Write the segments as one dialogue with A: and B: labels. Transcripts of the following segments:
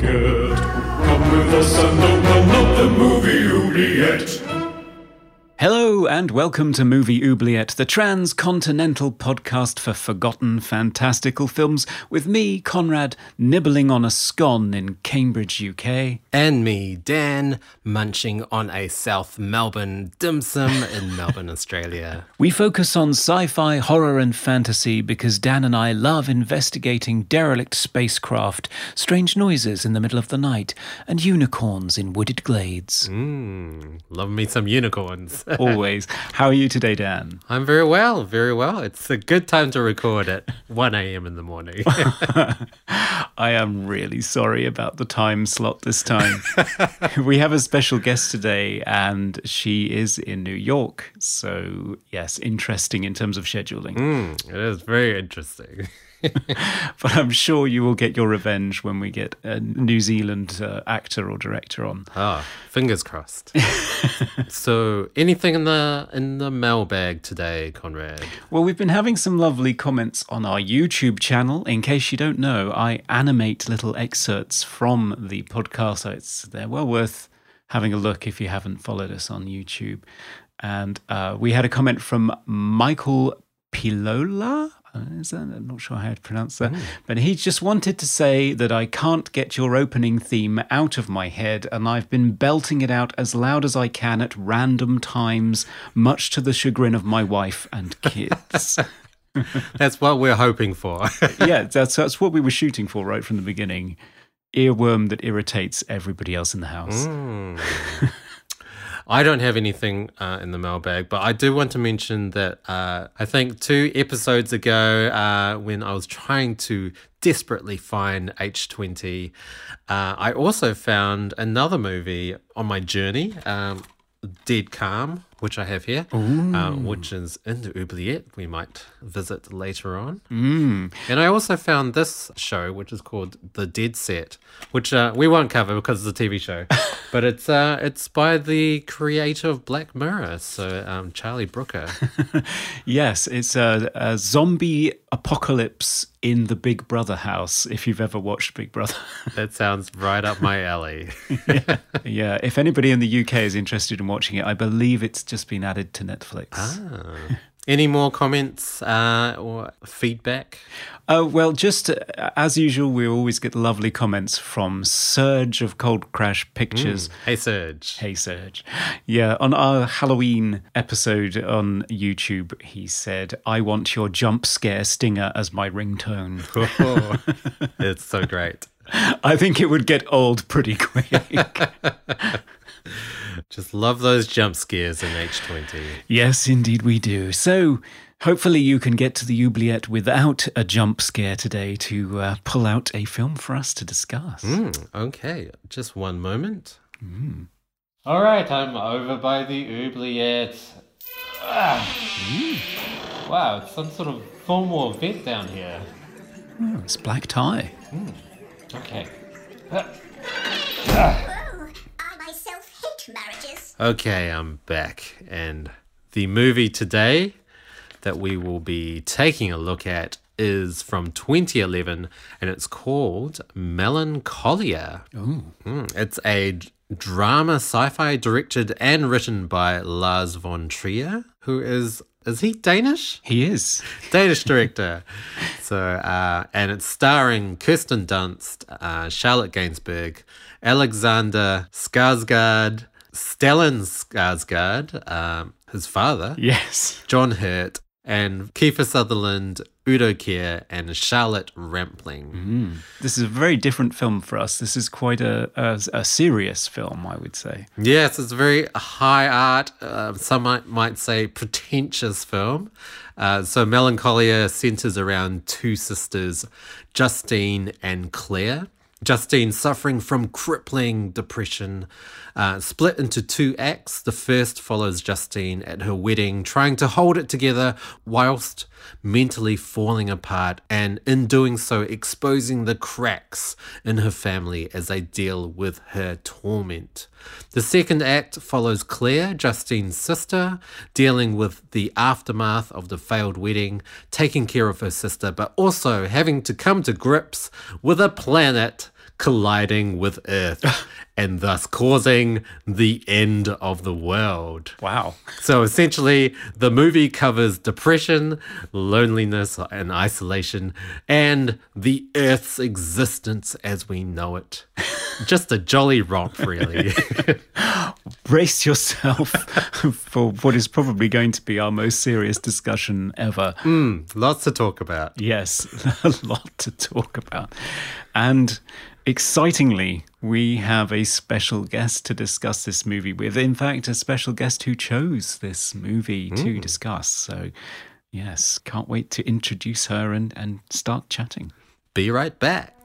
A: Come with us and open up the movie oubliette.
B: Hello and welcome to Movie Oubliette, the transcontinental podcast for forgotten fantastical films, with me, Conrad, nibbling on a scone in Cambridge, UK.
C: And me, Dan, munching on a South Melbourne dim sum in Melbourne, Australia.
B: We focus on sci fi, horror, and fantasy because Dan and I love investigating derelict spacecraft, strange noises in the middle of the night, and unicorns in wooded glades.
C: Mmm, love me some unicorns.
B: Always. How are you today, Dan?
C: I'm very well, very well. It's a good time to record at 1 a.m. in the morning.
B: I am really sorry about the time slot this time. we have a special guest today, and she is in New York. So, yes, interesting in terms of scheduling.
C: Mm, it is very interesting.
B: but I'm sure you will get your revenge when we get a New Zealand uh, actor or director on.
C: Ah, fingers crossed. so, anything in the in the mailbag today, Conrad?
B: Well, we've been having some lovely comments on our YouTube channel. In case you don't know, I animate little excerpts from the podcast. So it's they're well worth having a look if you haven't followed us on YouTube. And uh, we had a comment from Michael Pilola. Uh? I'm not sure how to pronounce that. Mm. But he just wanted to say that I can't get your opening theme out of my head, and I've been belting it out as loud as I can at random times, much to the chagrin of my wife and kids.
C: that's what we're hoping for.
B: yeah, that's that's what we were shooting for right from the beginning. Earworm that irritates everybody else in the house.
C: Mm. I don't have anything uh, in the mailbag, but I do want to mention that uh, I think two episodes ago, uh, when I was trying to desperately find H20, uh, I also found another movie on my journey. Um, Dead Calm, which I have here, uh, which is in the oubliette. We might visit later on.
B: Mm.
C: And I also found this show, which is called The Dead Set, which uh, we won't cover because it's a TV show, but it's uh, it's by the creator of Black Mirror, so um, Charlie Brooker.
B: yes, it's a, a zombie apocalypse in the Big Brother house. If you've ever watched Big Brother,
C: that sounds right up my alley.
B: yeah. yeah, if anybody in the UK is interested in watching it, I believe it's just been added to Netflix.
C: Ah. Any more comments uh, or feedback?
B: Uh, well, just uh, as usual, we always get lovely comments from Surge of Cold Crash Pictures.
C: Mm. Hey, Surge.
B: Hey, Surge. Yeah, on our Halloween episode on YouTube, he said, I want your jump scare stinger as my ringtone.
C: Oh, it's so great.
B: I think it would get old pretty quick.
C: Just love those jump scares in H20.
B: Yes, indeed we do. So, hopefully, you can get to the oubliette without a jump scare today to uh, pull out a film for us to discuss.
C: Mm, okay, just one moment.
B: Mm.
C: All right, I'm over by the oubliette. Ah.
B: Mm.
C: Wow, it's some sort of formal event down here.
B: Oh, it's black tie.
C: Mm. Okay.
D: marriages.
C: Okay, I'm back. And the movie today that we will be taking a look at is from 2011 and it's called Melancholia.
B: Mm,
C: it's a drama sci fi directed and written by Lars von Trier, who is. Is he Danish?
B: He is.
C: Danish director. so, uh, and it's starring Kirsten Dunst, uh, Charlotte Gainsbourg, Alexander Skarsgård, Stellan Skarsgård, um, his father,
B: Yes.
C: John Hurt, and Kiefer Sutherland, Udo Kier, and Charlotte Rampling.
B: Mm. This is a very different film for us. This is quite a, a, a serious film, I would say.
C: Yes, it's a very high art, uh, some might, might say pretentious film. Uh, so Melancholia centers around two sisters, Justine and Claire. Justine suffering from crippling depression. Uh, split into two acts. The first follows Justine at her wedding, trying to hold it together whilst mentally falling apart, and in doing so, exposing the cracks in her family as they deal with her torment. The second act follows Claire, Justine's sister, dealing with the aftermath of the failed wedding, taking care of her sister, but also having to come to grips with a planet colliding with Earth and thus causing the end of the world.
B: Wow.
C: So essentially, the movie covers depression, loneliness, and isolation, and the Earth's existence as we know it. Just a jolly romp, really.
B: Brace yourself for what is probably going to be our most serious discussion ever.
C: mm, lots to talk about.
B: Yes, a lot to talk about. And excitingly, we have a special guest to discuss this movie with. In fact, a special guest who chose this movie to hmm. discuss. So, yes, can't wait to introduce her and, and start chatting.
C: Be right back.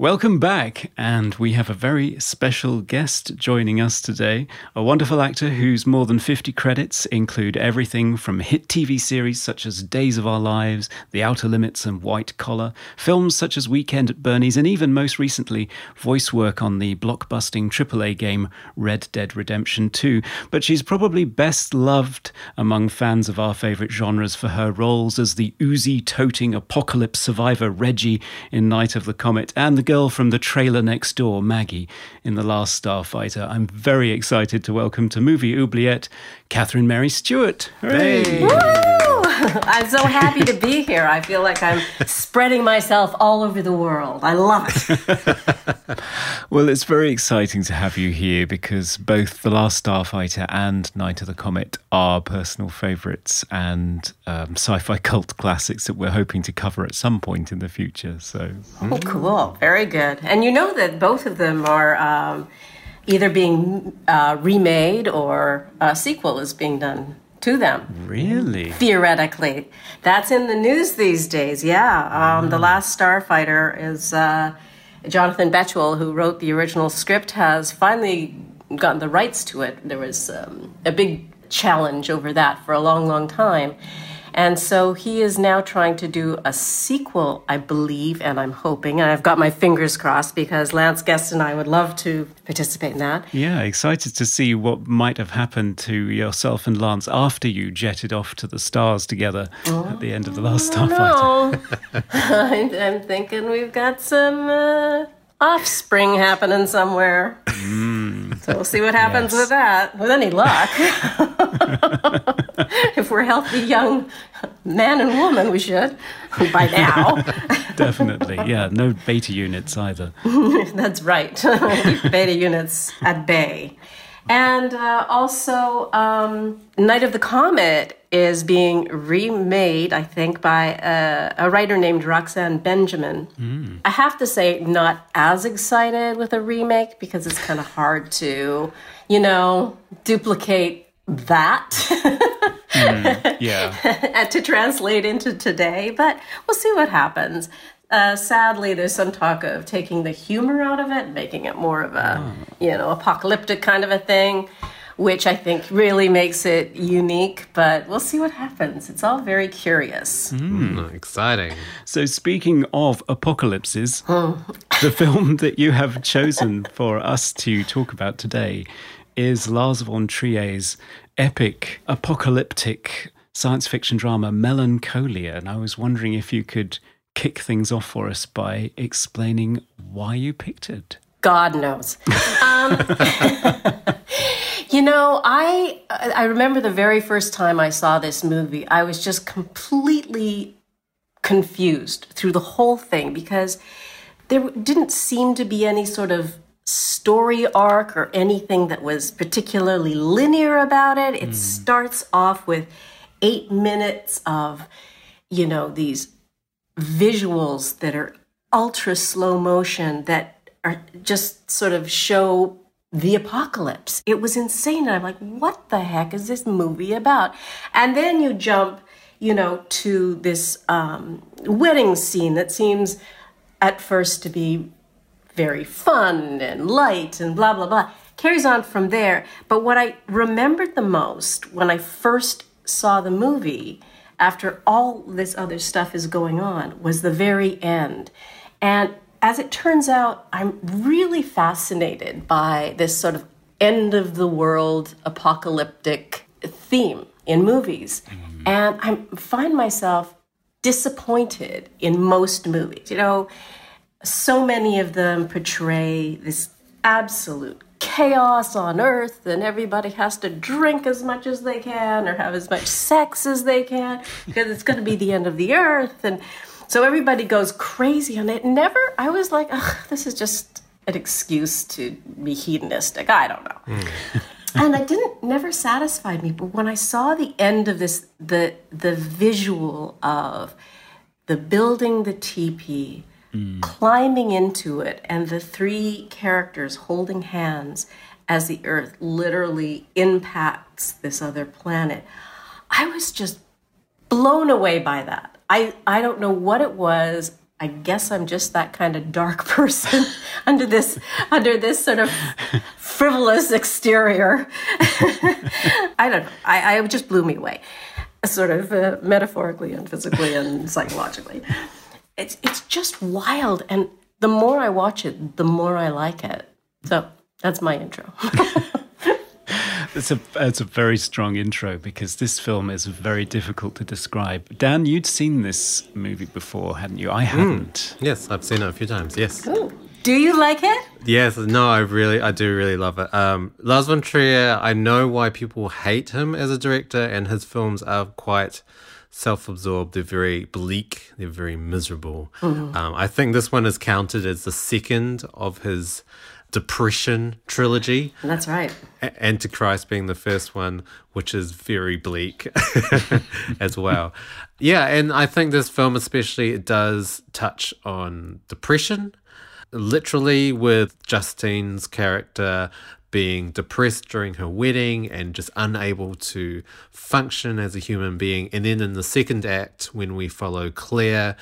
B: Welcome back, and we have a very special guest joining us today. A wonderful actor whose more than 50 credits include everything from hit TV series such as Days of Our Lives, The Outer Limits, and White Collar, films such as Weekend at Bernie's, and even most recently, voice work on the blockbusting AAA game Red Dead Redemption 2. But she's probably best loved among fans of our favourite genres for her roles as the Uzi toting apocalypse survivor Reggie in Night of the Comet and the girl from the trailer next door, Maggie, in The Last Starfighter. I'm very excited to welcome to Movie Oubliette Catherine Mary Stewart. Hooray!
D: I'm so happy to be here. I feel like I'm spreading myself all over the world. I love it.
B: Well, it's very exciting to have you here because both The Last Starfighter and Night of the Comet are personal favourites and um, sci fi cult classics that we're hoping to cover at some point in the future. So,
D: Oh, cool. Very good. And you know that both of them are um, either being uh, remade or a sequel is being done to them.
B: really?
D: Theoretically, that's in the news these days. Yeah, um, the last Starfighter is uh, Jonathan Betuel, who wrote the original script, has finally gotten the rights to it. There was um, a big challenge over that for a long, long time. And so he is now trying to do a sequel, I believe, and I'm hoping, and I've got my fingers crossed because Lance Guest and I would love to participate in that.
B: Yeah, excited to see what might have happened to yourself and Lance after you jetted off to the stars together at the end of The Last Starfighter.
D: No, I'm, I'm thinking we've got some uh, offspring happening somewhere. Hmm. So we'll see what happens
B: yes.
D: with that. With any luck, if we're healthy young man and woman, we should by now.
B: Definitely. Yeah, no beta units either.
D: That's right. Keep beta units at bay. And uh, also, um, Night of the Comet is being remade, I think, by a, a writer named Roxanne Benjamin. I have to say, not as excited with a remake because it's kind of hard to, you know, duplicate that
B: Yeah.
D: and to translate into today, but we'll see what happens. Uh, sadly, there's some talk of taking the humor out of it, making it more of a, you know, apocalyptic kind of a thing, which I think really makes it unique. But we'll see what happens. It's all very curious.
C: Mm, exciting.
B: So, speaking of apocalypses, the film that you have chosen for us to talk about today is Lars von Trier's epic apocalyptic science fiction drama Melancholia. And I was wondering if you could kick things off for us by explaining why you picked it.
D: God knows. Um, you know, I I remember the very first time I saw this movie, I was just completely confused through the whole thing because there didn't seem to be any sort of story arc or anything that was particularly linear about it. It starts off with eight minutes of, you know, these visuals that are ultra slow motion that are just sort of show the apocalypse. It was insane. And I'm like, what the heck is this movie about? And then you jump, you know, to this um, wedding scene that seems at first to be very fun and light and blah, blah, blah. Carries on from there. But what I remembered the most when I first saw the movie, after all this other stuff is going on, was the very end. And as it turns out, I'm really fascinated by this sort of end of the world apocalyptic theme in movies. Mm-hmm. And I find myself disappointed in most movies. You know, so many of them portray this absolute chaos on earth and everybody has to drink as much as they can or have as much sex as they can because it's going to be the end of the earth and so everybody goes crazy on it. Never, I was like, this is just an excuse to be hedonistic. I don't know. Mm. and I didn't never satisfied me. But when I saw the end of this, the the visual of the building the teepee, mm. climbing into it, and the three characters holding hands as the Earth literally impacts this other planet, I was just blown away by that. I, I don't know what it was. I guess I'm just that kind of dark person under this under this sort of frivolous exterior. I don't know. I, I just blew me away, sort of uh, metaphorically and physically and psychologically. It's it's just wild, and the more I watch it, the more I like it. So that's my intro.
B: It's a it's a very strong intro because this film is very difficult to describe. Dan, you'd seen this movie before, hadn't you? I hadn't.
C: Mm. Yes, I've seen it a few times. Yes.
D: Ooh. Do you like it?
C: Yes, no, I really, I do really love it. Um, Lars von Trier, I know why people hate him as a director, and his films are quite self-absorbed. They're very bleak. They're very miserable. Mm-hmm. Um, I think this one is counted as the second of his depression trilogy.
D: That's right.
C: Antichrist being the first one, which is very bleak as well. Yeah, and I think this film especially it does touch on depression, literally with Justine's character being depressed during her wedding and just unable to function as a human being. And then in the second act, when we follow Claire,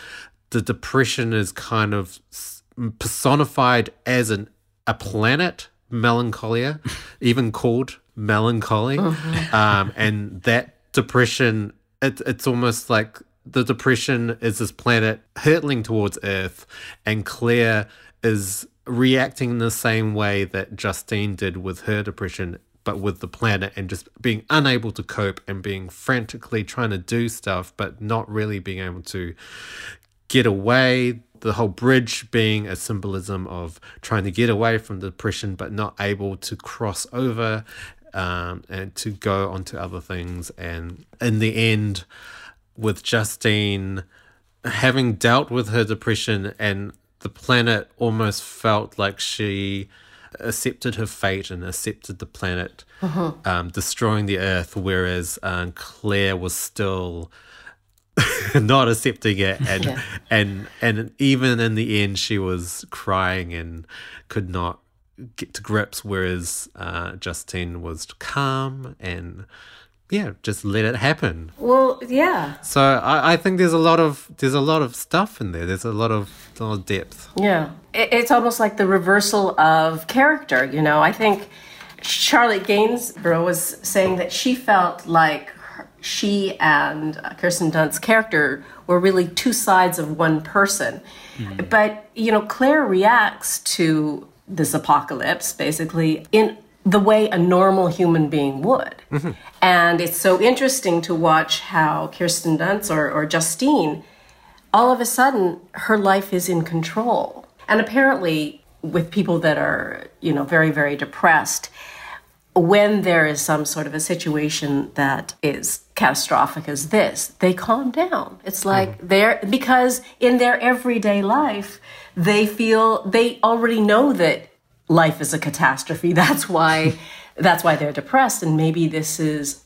C: the depression is kind of personified as an a planet melancholia, even called melancholy. Mm-hmm. Um, and that depression, it, it's almost like the depression is this planet hurtling towards Earth, and Claire is reacting in the same way that Justine did with her depression, but with the planet, and just being unable to cope and being frantically trying to do stuff, but not really being able to get away the whole bridge being a symbolism of trying to get away from the depression but not able to cross over um, and to go on to other things. And in the end, with Justine having dealt with her depression and the planet almost felt like she accepted her fate and accepted the planet uh-huh. um, destroying the earth, whereas um, Claire was still not accepting it and yeah. and and even in the end she was crying and could not get to grips whereas uh, Justine was calm and yeah just let it happen.
D: Well yeah.
C: So I, I think there's a lot of there's a lot of stuff in there. There's a lot of, a lot of depth.
D: Yeah. It, it's almost like the reversal of character you know? I think Charlotte Gainsborough was saying that she felt like she and Kirsten Dunst's character were really two sides of one person. Mm-hmm. But, you know, Claire reacts to this apocalypse basically in the way a normal human being would. Mm-hmm. And it's so interesting to watch how Kirsten Dunst or, or Justine, all of a sudden, her life is in control. And apparently, with people that are, you know, very, very depressed, when there is some sort of a situation that is catastrophic as this, they calm down. It's like mm. they're because in their everyday life, they feel they already know that life is a catastrophe. That's why that's why they're depressed. And maybe this is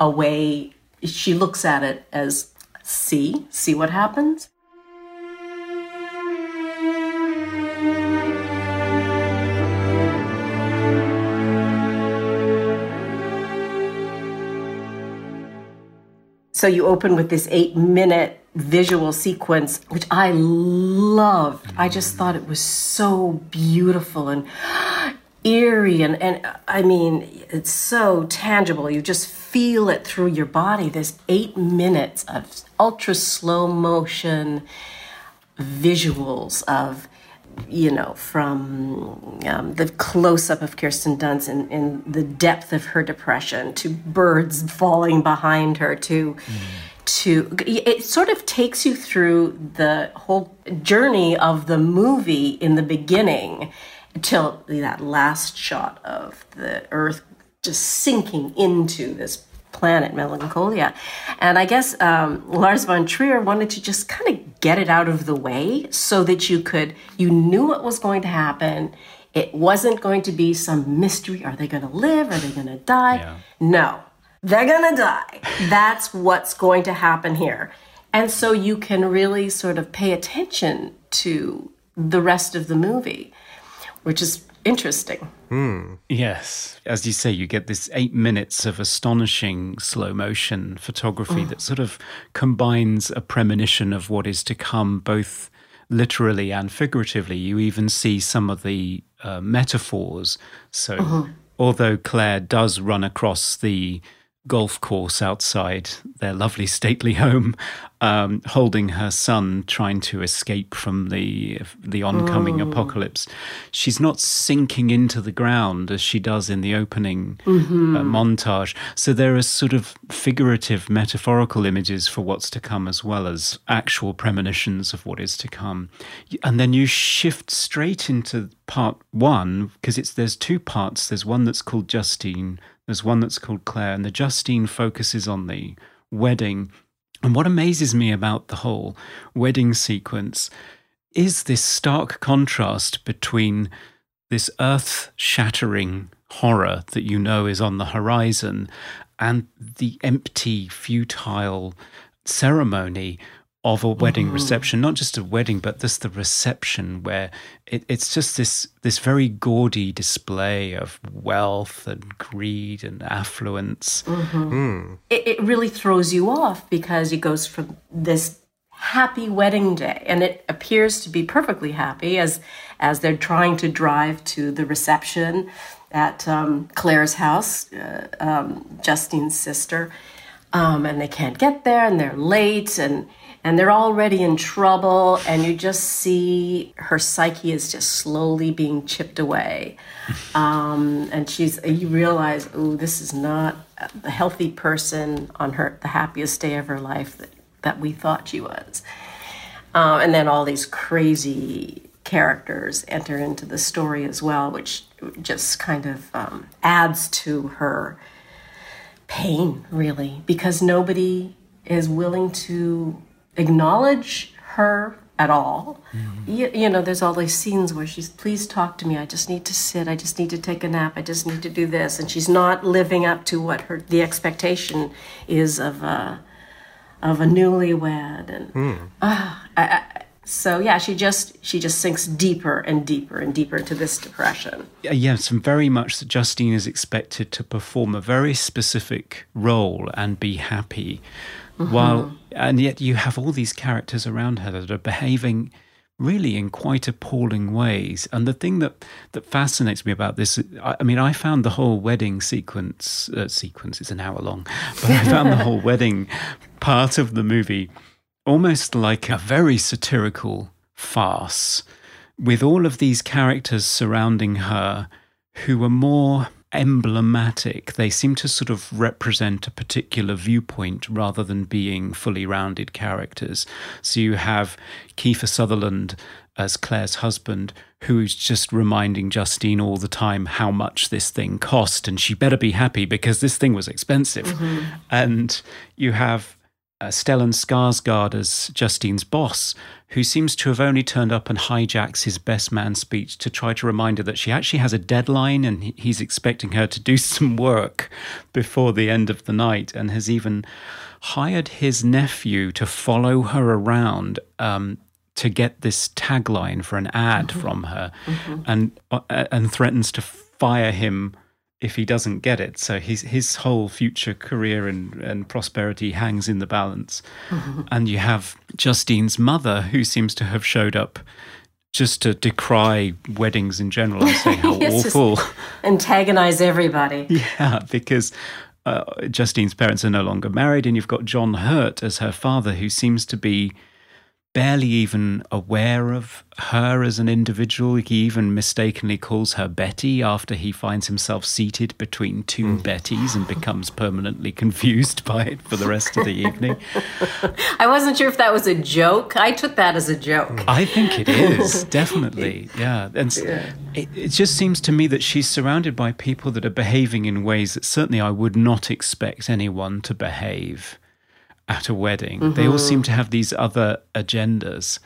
D: a way she looks at it as see, see what happens. So you open with this eight minute visual sequence, which I loved. I just mm-hmm. thought it was so beautiful and eerie and, and I mean it's so tangible. You just feel it through your body. This eight minutes of ultra slow motion visuals of you know, from um, the close up of Kirsten Dunst in the depth of her depression to birds falling behind her to. Mm. To it sort of takes you through the whole journey of the movie in the beginning till that last shot of the Earth just sinking into this planet, Melancholia. And I guess um, Lars von Trier wanted to just kind of get it out of the way so that you could, you knew what was going to happen. It wasn't going to be some mystery. Are they going to live? Are they going to die? Yeah. No, they're going to die. That's what's going to happen here. And so you can really sort of pay attention to the rest of the movie, which is interesting.
B: Mm. Yes. As you say, you get this eight minutes of astonishing slow motion photography oh. that sort of combines a premonition of what is to come, both literally and figuratively. You even see some of the uh, metaphors. So, uh-huh. although Claire does run across the golf course outside their lovely stately home, um, holding her son, trying to escape from the the oncoming oh. apocalypse. She's not sinking into the ground as she does in the opening mm-hmm. uh, montage. So there are sort of figurative, metaphorical images for what's to come, as well as actual premonitions of what is to come. And then you shift straight into part one because it's there's two parts. There's one that's called Justine. There's one that's called Claire, and the Justine focuses on the wedding. And what amazes me about the whole wedding sequence is this stark contrast between this earth shattering horror that you know is on the horizon and the empty, futile ceremony of a wedding mm-hmm. reception, not just a wedding, but just the reception where it, it's just this this very gaudy display of wealth and greed and affluence.
D: Mm-hmm. Mm. It, it really throws you off because it goes from this happy wedding day, and it appears to be perfectly happy as as they're trying to drive to the reception at um, Claire's house, uh, um, Justine's sister, um, and they can't get there, and they're late, and and they're already in trouble and you just see her psyche is just slowly being chipped away. Um, and she's you realize oh this is not the healthy person on her the happiest day of her life that, that we thought she was. Uh, and then all these crazy characters enter into the story as well which just kind of um, adds to her pain really because nobody is willing to acknowledge her at all. Mm-hmm. You, you, know, there's all these scenes where she's, please talk to me. I just need to sit. I just need to take a nap. I just need to do this. And she's not living up to what her, the expectation is of a, of a newlywed. And, mm. uh, I, I, so yeah, she just, she just sinks deeper and deeper and deeper into this depression.
B: Yes, and very much that Justine is expected to perform a very specific role and be happy mm-hmm. while and yet you have all these characters around her that are behaving really in quite appalling ways. And the thing that that fascinates me about this, I, I mean, I found the whole wedding sequence uh, sequence is an hour long, but I found the whole wedding part of the movie almost like a very satirical farce with all of these characters surrounding her who were more emblematic. They seem to sort of represent a particular viewpoint rather than being fully rounded characters. So you have Kiefer Sutherland as Claire's husband, who's just reminding Justine all the time how much this thing cost, and she better be happy because this thing was expensive. Mm-hmm. And you have uh, Stellan Skarsgård as Justine's boss, who seems to have only turned up and hijacks his best man speech to try to remind her that she actually has a deadline and he's expecting her to do some work before the end of the night, and has even hired his nephew to follow her around um, to get this tagline for an ad mm-hmm. from her, mm-hmm. and uh, and threatens to fire him if he doesn't get it. So his his whole future career and, and prosperity hangs in the balance. And you have Justine's mother, who seems to have showed up just to decry weddings in general and say how awful.
D: Antagonize everybody.
B: Yeah, because uh, Justine's parents are no longer married, and you've got John Hurt as her father, who seems to be barely even aware of her as an individual. He even mistakenly calls her Betty after he finds himself seated between two hmm. Bettys and becomes permanently confused by it for the rest of the evening.
D: I wasn't sure if that was a joke. I took that as a joke.
B: I think it is definitely, yeah. And s- It, it just seems to me that she's surrounded by people that are behaving in ways that certainly I would not expect anyone to behave at a wedding. They all mm-hmm. seem to have these other agendas.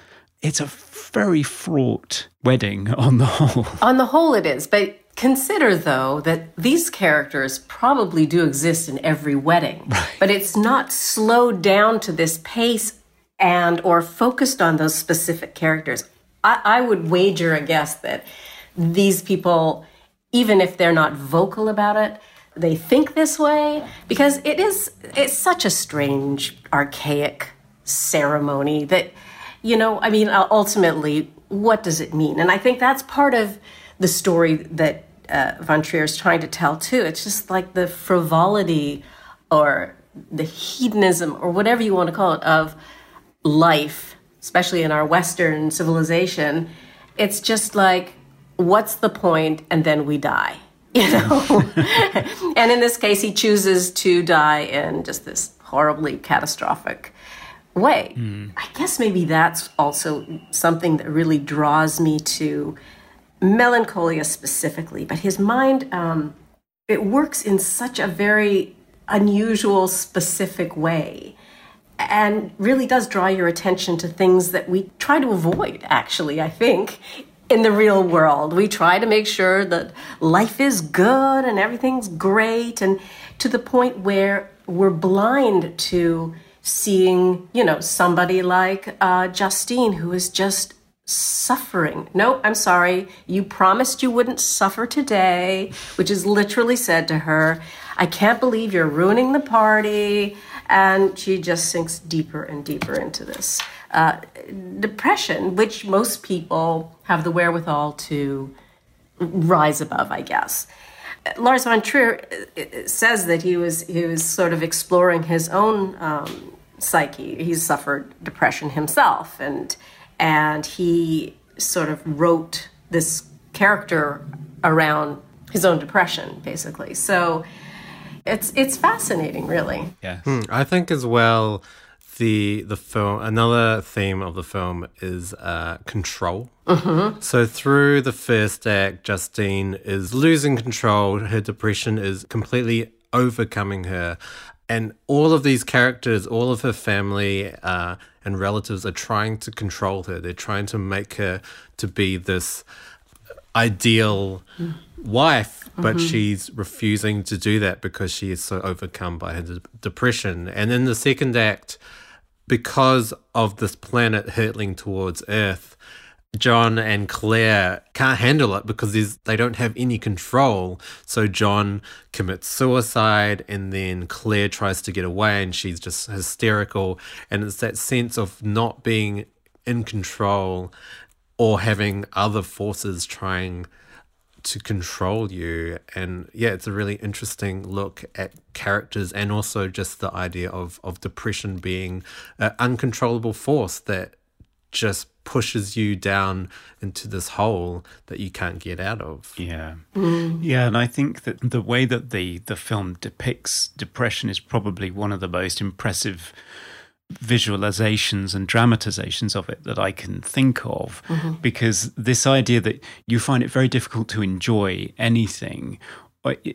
B: It's a very fraught wedding on the whole.
D: On the whole, it is. But consider, though, that these characters probably do exist in every wedding. But it's not slowed down to this pace and or focused on those specific characters. I, I would wager a guess that these people, even if they're not vocal about it, they think this way because it is it's such a strange archaic ceremony that you know i mean ultimately what does it mean? And i think that's part of the story that uh, von trier is trying to tell too. It's just like the frivolity or the hedonism or whatever you want to call it of life especially in our western civilization. It's just like what's the point? And then we die you know? And in this case he chooses to die in just this horribly catastrophic way. I guess maybe that's also something that really draws me to melancholia specifically but his mind um, it works in such a very unusual specific way and really does draw your attention to things that we try to avoid actually i think in the real world we try to make sure that life is good and everything's great and to the point where we're blind to seeing you know somebody like uh, justine who is just suffering. No, I'm sorry. You promised you wouldn't suffer today, which is literally said to her. I can't believe you're ruining the party. And she just sinks deeper and deeper into this uh, depression, which most people have the wherewithal to rise above, I guess. Lars von Trier uh, says that he was he was sort of exploring his own um, psyche. He's suffered depression himself, and and he sort of wrote this character around his own depression, basically. So it's it's fascinating, really.
B: Yeah.
C: I think as well the the film another theme of the film is uh, control. So through the first act, Justine is losing control. Her depression is completely overcoming her, and all of these characters, all of her family uh, and relatives, are trying to control her. They're trying to make her to be this ideal wife, but she's refusing to do that because she is so overcome by her de- depression. And in the second act, because of this planet hurtling towards Earth, John and Claire can't handle it because they don't have any control. So John commits suicide, and then Claire tries to get away, and she's just hysterical. And it's that sense of not being in control or having other forces trying to control you. And yeah, it's a really interesting look at characters and also just the idea of, of depression being an uncontrollable force that just pushes you down into this hole that you can't get out of.
B: Yeah. Mm. Yeah, and I think that the way that the the film depicts depression is probably one of the most impressive visualizations and dramatizations of it that I can think of mm-hmm. because this idea that you find it very difficult to enjoy anything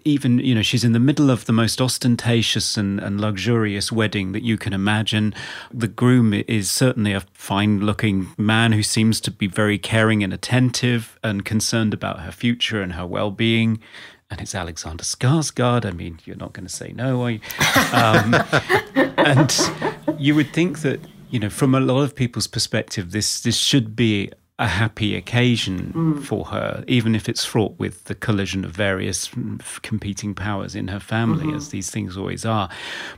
B: even you know she's in the middle of the most ostentatious and, and luxurious wedding that you can imagine. The groom is certainly a fine looking man who seems to be very caring and attentive and concerned about her future and her well-being and it's Alexander Skarsgård. I mean, you're not going to say no, are you? Um, and you would think that, you know, from a lot of people's perspective, this this should be a happy occasion for her, even if it's fraught with the collision of various mm, competing powers in her family, as these things always are.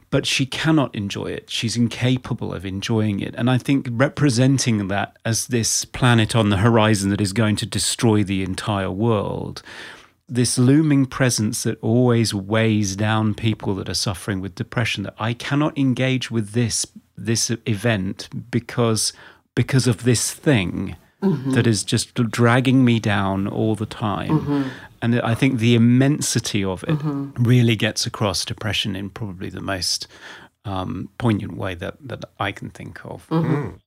B: But she cannot enjoy it. She's incapable of enjoying it. And I think representing that as this planet on the horizon that is going to destroy the entire world this looming presence that always weighs down people that are suffering with depression that I cannot engage with this this event because because of this thing mm-hmm. that is just dragging me down all the time. Mm-hmm. And I think the immensity of it mm-hmm. really gets across depression in probably the most um, poignant way that, that I can think of. Mm.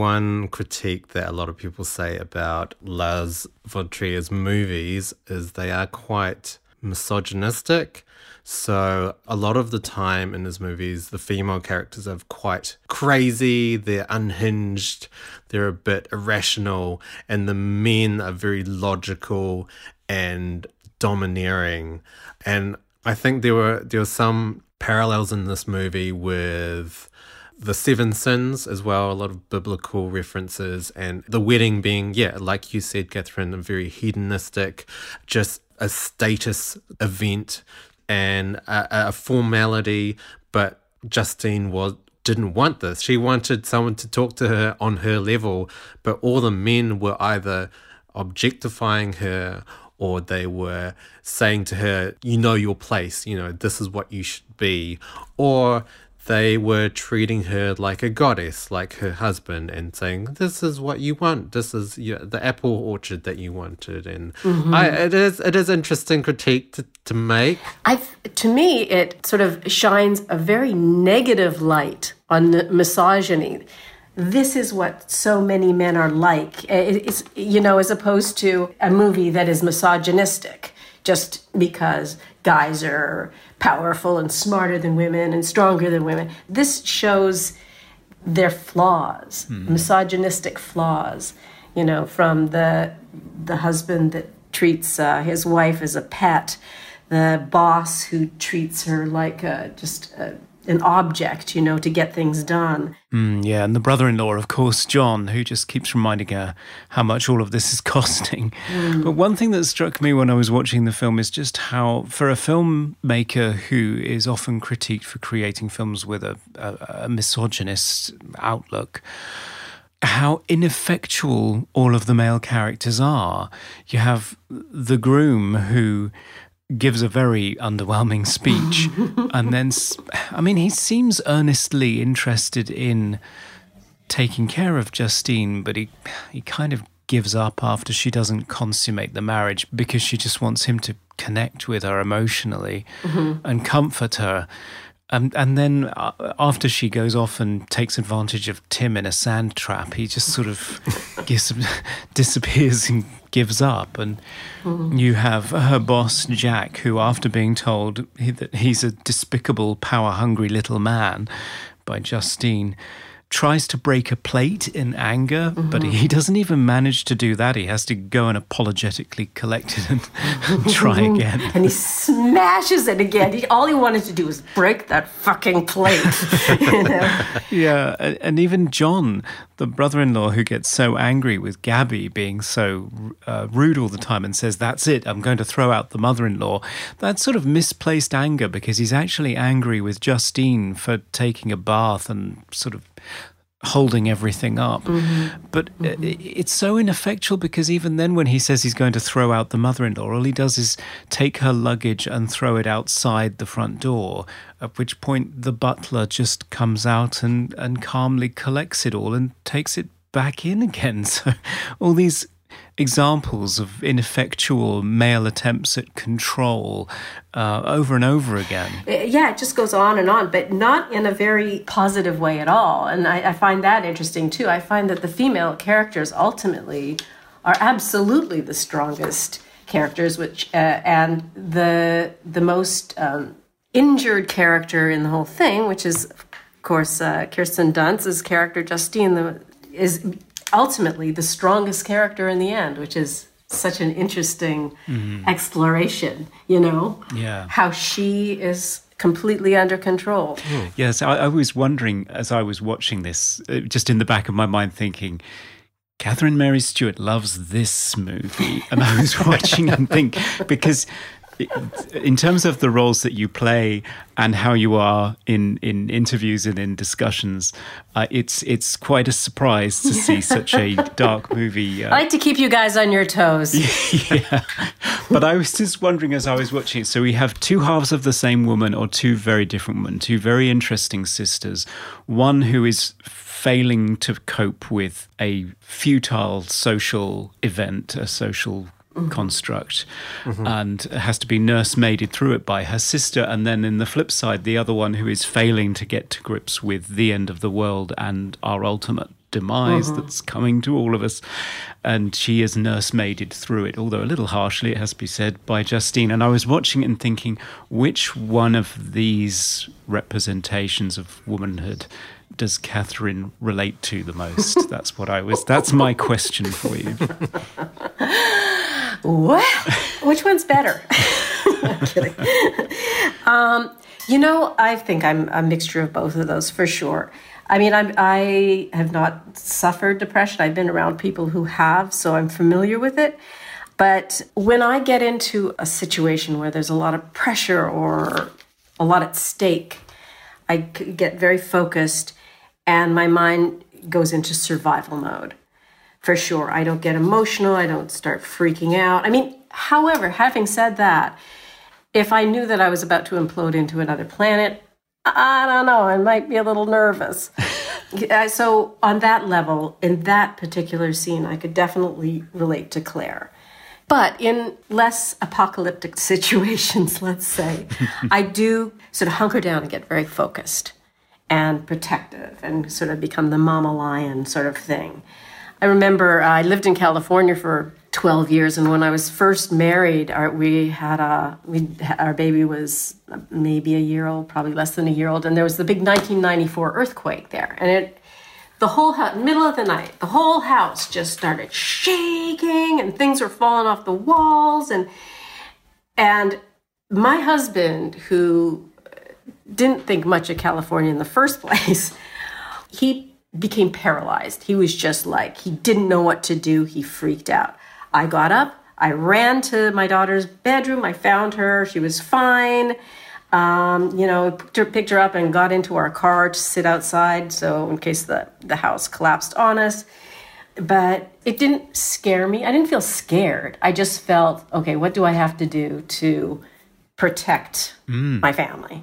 C: One critique that a lot of people say about Lars von Trier's movies is they are quite misogynistic. So, a lot of the time in his movies, the female characters are quite crazy, they're unhinged, they're a bit irrational, and the men are very logical and domineering. And I think there were there were some parallels in this movie with the seven sins as well a lot of biblical references and the wedding being yeah like you said catherine a very hedonistic just a status event and a, a formality but justine was didn't want this. She wanted someone to talk to her on her level but all the men were either objectifying her or they were saying to her, you know your place, you know, this is what you should be, or they were treating her like a goddess, like her husband, and saying, "This is what you want. This is you the apple orchard that you wanted." And mm-hmm. I, it is it is interesting critique to, to make.
D: I, to me, it sort of shines a very negative light on the misogyny. This is what so many men are like. It's, you know, as opposed to a movie that is misogynistic just because guys are powerful and smarter than women and stronger than women. This shows their flaws, misogynistic flaws. You know, from the the husband that treats uh, his wife as a pet, the boss who treats her like a, just a, an object, you know, to get things done.
B: Mm, yeah, and the brother in law, of course, John, who just keeps reminding her how much all of this is costing. But one thing that struck me when I was watching the film is just how, for a filmmaker who is often critiqued for creating films with a, a, a misogynist outlook, how ineffectual all of the male characters are. You have the groom who gives a very underwhelming speech and then I mean he seems earnestly interested in taking care of justine but he he kind of gives up after she doesn't consummate the marriage because she just wants him to connect with her emotionally mm-hmm. and comfort her and and then uh, after she goes off and takes advantage of Tim in a sand trap, he just sort of gives, disappears and gives up. And you have her boss Jack, who, after being told that he's a despicable, power-hungry little man by Justine, tries to break a plate in anger, but he doesn't even manage to do that. He has to go and apologetically collect it and, and try again.
D: And he smashes it again. He, all he wanted to do was break that fucking plate. you know?
B: Yeah, and even John, the brother-in-law, who gets so angry with Gaby being so uh, rude all the time and says, "That's it, I'm going to throw out the mother-in-law." That's sort of misplaced anger because he's actually angry with Justine for taking a bath and sort of holding everything up. But uh, i it's so ineffectual because even then, when he says he's going to throw out the mother in law, all he does is take her luggage and throw it outside the front door. At which point, the butler just comes out and, and calmly collects it all and takes it back in again. So, all these examples of ineffectual male attempts at control uh, over and over again.
D: Uh, yeah, it just goes on and on, but not in a very positive way at all. And I, I find that interesting too. I find that the female characters ultimately are absolutely the strongest characters, which uh, and the the most um, injured character in the whole thing, which is of course uh, Kirsten Dunst's character Justine, the, is ultimately the strongest character in the end, which is such an interesting exploration. You know,
B: Yeah.
D: how she is completely under control.
B: Yes, I, I was wondering as I was watching this, uh, just in the back of my mind, thinking, Catherine Mary Stewart loves this movie. And I was watching and think, because in terms of the roles that you play and how you are in, in interviews and in discussions, uh, it's it's quite a surprise to see such a dark movie.
D: I like to keep you guys on your toes.
B: yeah. But I was just wondering as I was watching it. So we have two halves of the same woman, or two very different women, two very interesting sisters. One who is failing to cope with a futile social event, a social Mm-hmm. construct, mm-hmm. and has to be nursemaided through it by her sister. And then, in the flip side, the other one who is failing to get to grips with the end of the world and our ultimate demise mm-hmm. that's coming to all of us. And she is nursemaided through it, although a little harshly, it has to be said, by Justine. And I was watching it and thinking, which one of these representations of womanhood does Catherine relate to the most? that's what I was, that's my question for you.
D: What? Which one's better? I'm kidding. Um, you know, I think I'm a mixture of both of those for sure. I mean, I'm, I have not suffered depression. I've been around people who have, so I'm familiar with it. But when I get into a situation where there's a lot of pressure or a lot at stake, I get very focused and my mind goes into survival mode for sure. I don't get emotional. I don't start freaking out. I mean, however, having said that, if I knew that I was about to implode into another planet, I don't know, I might be a little nervous. So, on that level, in that particular scene, I could definitely relate to Claire. But in less apocalyptic situations, let's say, I do sort of hunker down and get very focused and protective and sort of become the mama lion sort of thing. I remember uh, I lived in California for 12 years, and when I was first married, our, we had a we our baby was maybe a year old, probably less than a year old, and there was the big 1994 earthquake there, and it the whole house, middle of the night, the whole house just started shaking, and things were falling off the walls, and and my husband, who didn't think much of California in the first place, he became paralyzed. He was just like, he didn't know what to do. He freaked out. I got up, I ran to my daughter's bedroom, I found her, she was fine. Um, you know, picked her, picked her up and got into our car to sit outside, so in case the, the house collapsed on us. But it didn't scare me. I didn't feel scared. I just felt, okay, what do I have to do to protect my family?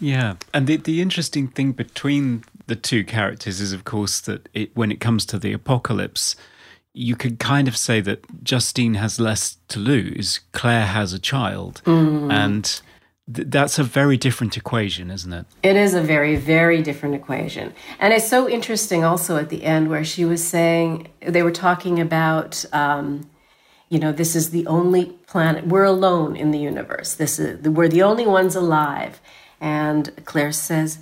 B: Yeah, and the the interesting thing between the two characters is, of course, that it, when it comes to the apocalypse, you could kind of say that Justine has less to lose. Claire has a child, and th- that's a very different equation, isn't it?
D: It is a very, very different equation. And it's so interesting also at the end where she was saying, they were talking about, um, you know, this is the only planet, we're alone in the universe. This is, we're the only ones alive. And Claire says,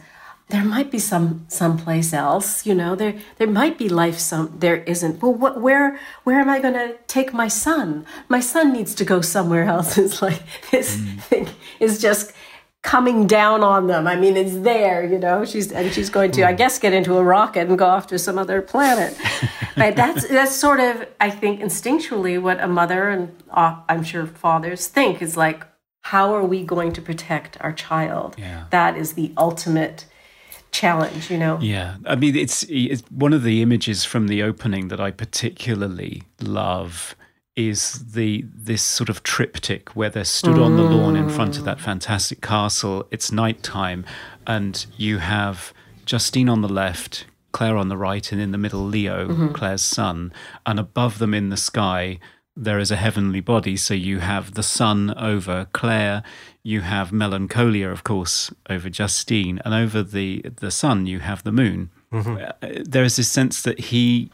D: there might be some someplace else, you know. There there might be life some there isn't. Well, what where where am I going to take my son? My son needs to go somewhere else. It's like this thing is just coming down on them. I mean, it's there, you know. She's and she's going to, I guess, get into a rocket and go off to some other planet. but that's that's sort of, I think, instinctually what a mother and uh, I'm sure fathers think is like, how are we going to protect our child?
B: Yeah.
D: That is the ultimate challenge, you know.
B: Yeah, I mean, it's, it's one of the images from the opening that I particularly love is the this sort of triptych where they're stood on the lawn in front of that mm. fantastic castle. It's nighttime, and you have Justine on the left, Claire on the right, and in the middle, Leo, mm-hmm. Claire's son, and above them in the sky. There is a heavenly body, so you have the sun over Claire, you have melancholia, of course, over Justine, and over the the sun you have the moon. Uh, there is this sense that he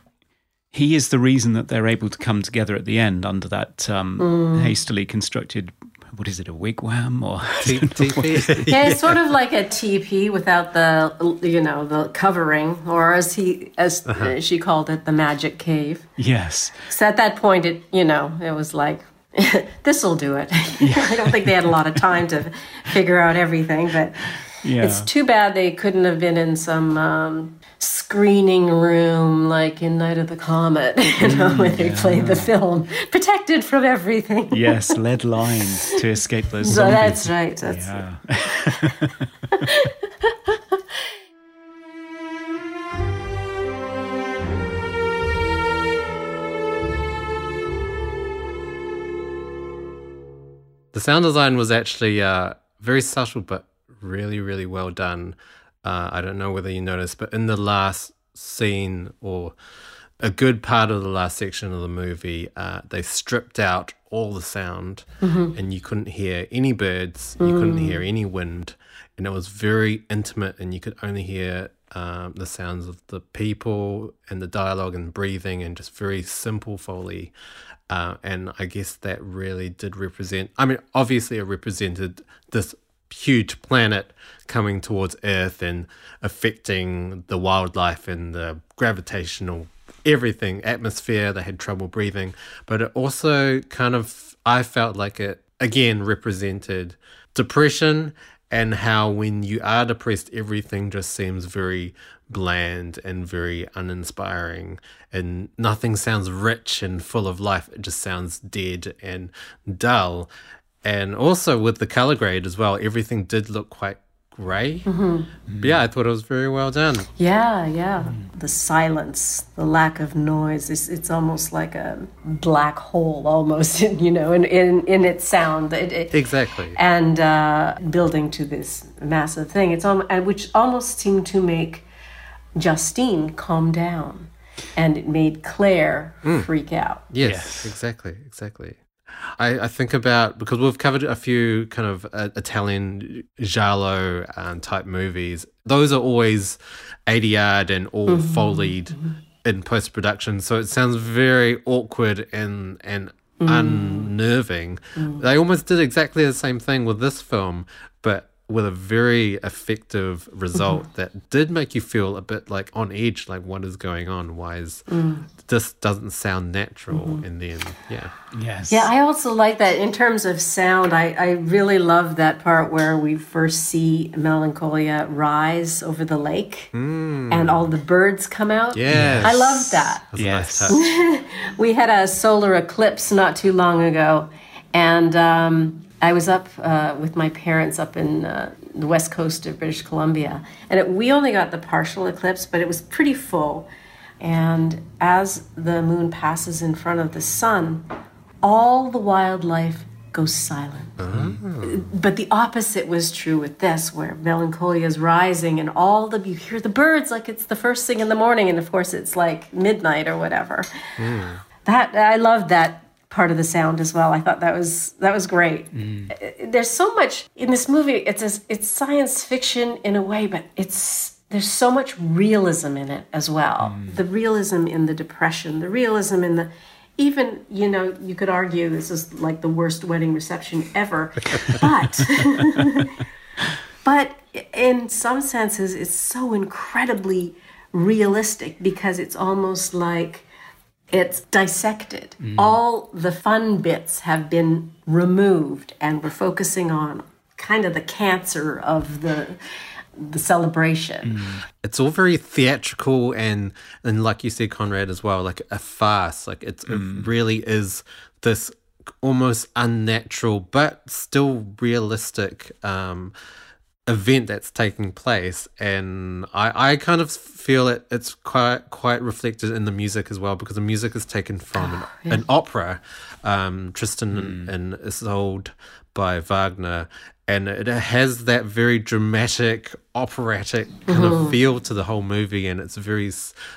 B: he is the reason that they're able to come together at the end under that um, hastily constructed what is it a wigwam or
C: teepee.
D: Yeah, it's sort of like a teepee without the, you know, the covering, or as he, as uh, she called it, the magic cave.
B: yes
D: So at that point, it, you know, it was like this'll do it. I don't think they had a lot of time to figure out everything, but
B: Yeah.
D: it's too bad they couldn't have been in some um, screening room like in Night of the Comet, you know, where they play the film, protected from everything.
B: yes, lead lines to escape those
D: So
B: zombies.
D: that's right. That's
B: Yeah.
C: The sound design was actually uh, very subtle, but really, really well done. Uh, I don't know whether you noticed, but in the last scene or a good part of the last section of the movie, uh, they stripped out all the sound and you couldn't hear any birds, you couldn't hear any wind. And it was very intimate, and you could only hear um, the sounds of the people and the dialogue and breathing and just very simple Foley. Uh, and I guess that really did represent, I mean, obviously, it represented this huge planet coming towards Earth and affecting the wildlife and the gravitational everything, atmosphere. They had trouble breathing. But it also kind of, I felt like it again represented depression and how when you are depressed, everything just seems very bland and very uninspiring, and nothing sounds rich and full of life. It just sounds dead and dull. And also with the color grade as well, everything did look quite gray. Mm-hmm. But yeah, I thought it was very well done.
D: Yeah, yeah. The silence, the lack of noise. It's, it's almost like a black hole, almost, you know, in, in, in its sound. It, it-
C: Exactly.
D: and uh, building to this massive thing. It's almost, uh, which almost seemed to make Justine calm down, and it made Claire mm. freak out.
C: Yes,
B: Yes.
C: exactly, exactly. I, I think about because we've covered a few kind of uh, Italian giallo um, type movies. Those are always ADR'd and all
D: Mm-hmm.
C: foleyed in post production, so it sounds very awkward and and
D: Mm.
C: unnerving. They almost did exactly the same thing with this film, but with a very effective result
D: Mm-hmm.
C: that did make you feel a bit like on edge, like what is going on? Why is
D: Mm.
C: this doesn't sound natural?
D: Mm-hmm.
C: And then yeah,
B: Yes.
D: Yeah, I also like that in terms of sound. I, I really love that part where we first see Melancholia rise over the lake and all the birds come out.
C: yes,
D: I love that.
C: That's a
B: Yes.
C: nice touch.
D: We had a solar eclipse not too long ago, and um, I was up uh, with my parents up in uh, the west coast of British Columbia, and it, we only got the partial eclipse, but it was pretty full. And as the moon passes in front of the sun, all the wildlife goes silent. But the opposite was true with this, where melancholia is rising and all the you hear the birds like it's the first thing in the morning, and of course it's like midnight or whatever. That I loved that part of the sound as well. I thought that was that was great. Uh, There's so much in this movie. It's a, it's science fiction in a way, but it's there's so much realism in it as well. The realism in the depression, the realism in the even you know you could argue this is like the worst wedding reception ever, but but in some senses it's so incredibly realistic because it's almost like it's dissected. All the fun bits have been removed, and we're focusing on kind of the cancer of the the celebration.
C: it's all very theatrical and and like you said conrad as well like a farce like it's, it really is this almost unnatural but still realistic um event that's taking place and i i kind of feel it it's quite quite reflected in the music as well because the music is taken from an, an opera um tristan and, and isolde by wagner and it has that very dramatic operatic kind of feel to the whole movie and it's very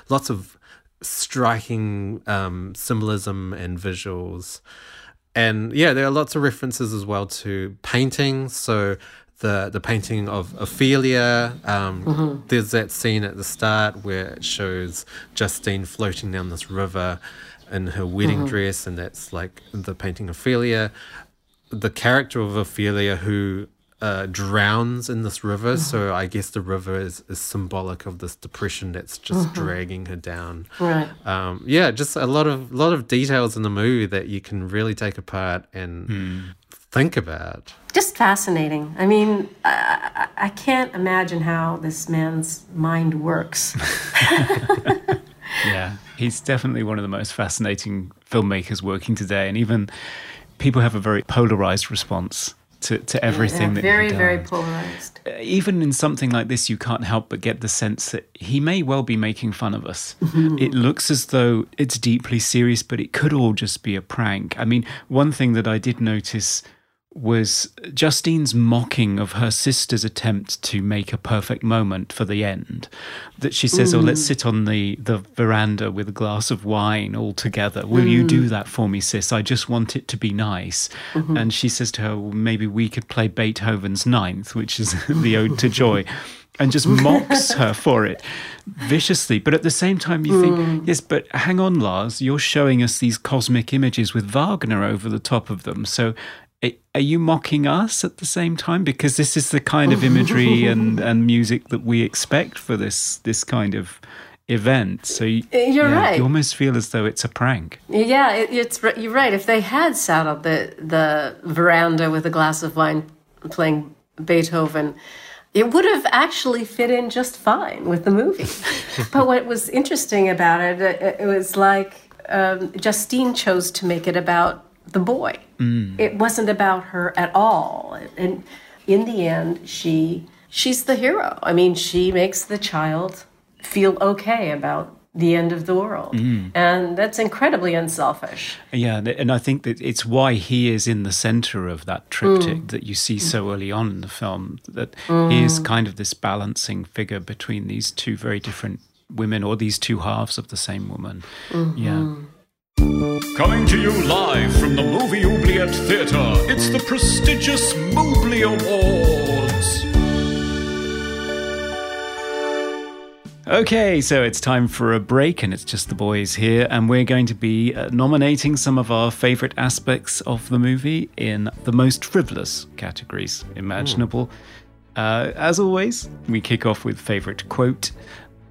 C: lots of striking um symbolism and visuals. And yeah, there are lots of references as well to painting. So the the painting of Ophelia. Um, There's that scene at the start where it shows Justine floating down this river in her wedding dress, and that's like the painting Ophelia. The character of Ophelia, who uh, drowns in this river. So I guess the river is, is symbolic of this depression that's just dragging her down.
D: Right.
C: Um, yeah, just a lot of lot of details in the movie that you can really take apart and think about.
D: Just fascinating. I mean, I, I can't imagine how this man's mind works.
B: Yeah, he's definitely one of the most fascinating filmmakers working today, and even people have a very polarized response to, to everything that
D: very,
B: he does.
D: very polarized.
B: Uh, even in something like this, you can't help but get the sense that he may well be making fun of us. Mm-hmm. it looks as though it's deeply serious, but it could all just be a prank. I mean, one thing that I did notice was Justine's mocking of her sister's attempt to make a perfect moment for the end. That she says, "Oh, let's mm. sit on the the veranda with a glass of wine all together. Will you do mm. that for me, sis? I just want it to be nice." Mm-hmm. And she says to her, well, "Maybe we could play Beethoven's Ninth, which is the Ode to Joy." And just mocks her for it viciously. But at the same time, you think, mm. yes, but hang on, Lars, you're showing us these cosmic images with Wagner over the top of them. So are you mocking us at the same time? Because this is the kind of imagery and, and music that we expect for this this kind of event. So you,
D: You're right.
B: You almost feel as though it's a prank.
D: Yeah, it, it's you're right. If they had sat on the the veranda with a glass of wine playing Beethoven, it would have actually fit in just fine with the movie. but what was interesting about it, it, it was like um, Justine chose to make it about the boy. Mm. It wasn't about her at all. And in the end, she she's the hero. I mean, she makes the child feel okay about the end of the world. Mm. And that's incredibly unselfish.
B: Yeah, and- and I think that it's why he is in the center of that triptych mm. that you see so early on in the film. That he is kind of this balancing figure between these two very different women, or these two halves of the same woman. Mm-hmm. Yeah.
A: Coming to you live from the Movie Oubliette Theatre, it's the prestigious Mobley Awards.
B: Okay, so it's time for a break, and it's just the boys here, and we're going to be uh, nominating some of our favorite aspects of the movie in the most frivolous categories imaginable. Uh, as always, we kick off with favorite quote.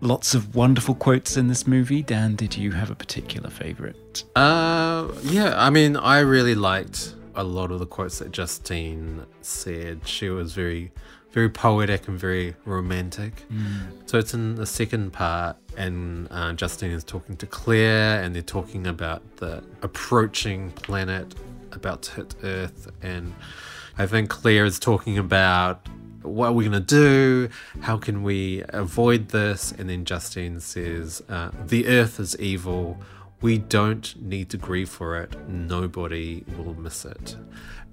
B: Lots of wonderful quotes in this movie. Dan, did you have a particular favorite?
C: Uh, yeah, I mean, I really liked a lot of the quotes that Justine said. She was very, very poetic and very romantic. So it's in the second part, and uh, Justine is talking to Claire, and they're talking about the approaching planet about to hit Earth, and I think Claire is talking about what are we going to do? How can we avoid this? And then Justine says, uh, The earth is evil. We don't need to grieve for it. Nobody will miss it.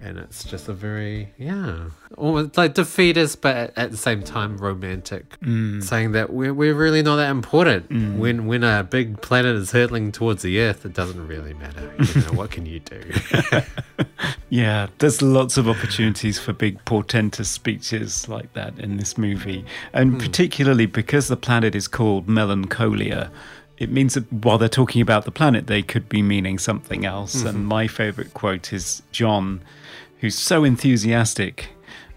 C: And it's just a very, yeah, almost like defeatist, but at, at the same time romantic, mm. saying that we're, we're really not that important. Mm. When when a big planet is hurtling towards the Earth, it doesn't really matter. You know, what can you do?
B: Yeah, there's lots of opportunities for big portentous speeches like that in this movie. And hmm. particularly because the planet is called Melancholia, it means that while they're talking about the planet, they could be meaning something else. And mm-hmm. my favorite quote is John, who's so enthusiastic,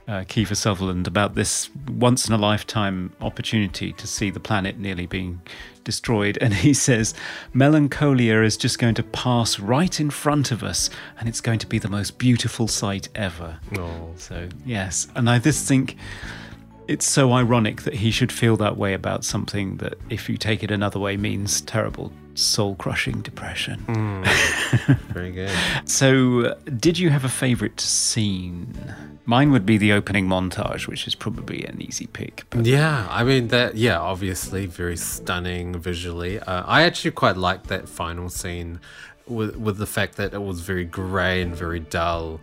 B: uh, Kiefer Sutherland, about this once in a lifetime opportunity to see the planet nearly being destroyed. And he says, Melancholia is just going to pass right in front of us, and it's going to be the most beautiful sight ever.
C: oh.
B: So, yes. And I just think it's so ironic that he should feel that way about something that, if you take it another way, means terrible, soul crushing depression.
C: Very good.
B: So, uh, did you have a favorite scene? Mine would be the opening montage, which is probably an easy pick. But
C: Yeah, I mean that. Yeah, obviously very stunning visually. Uh, I actually quite liked that final scene with with the fact that it was very grey and very dull,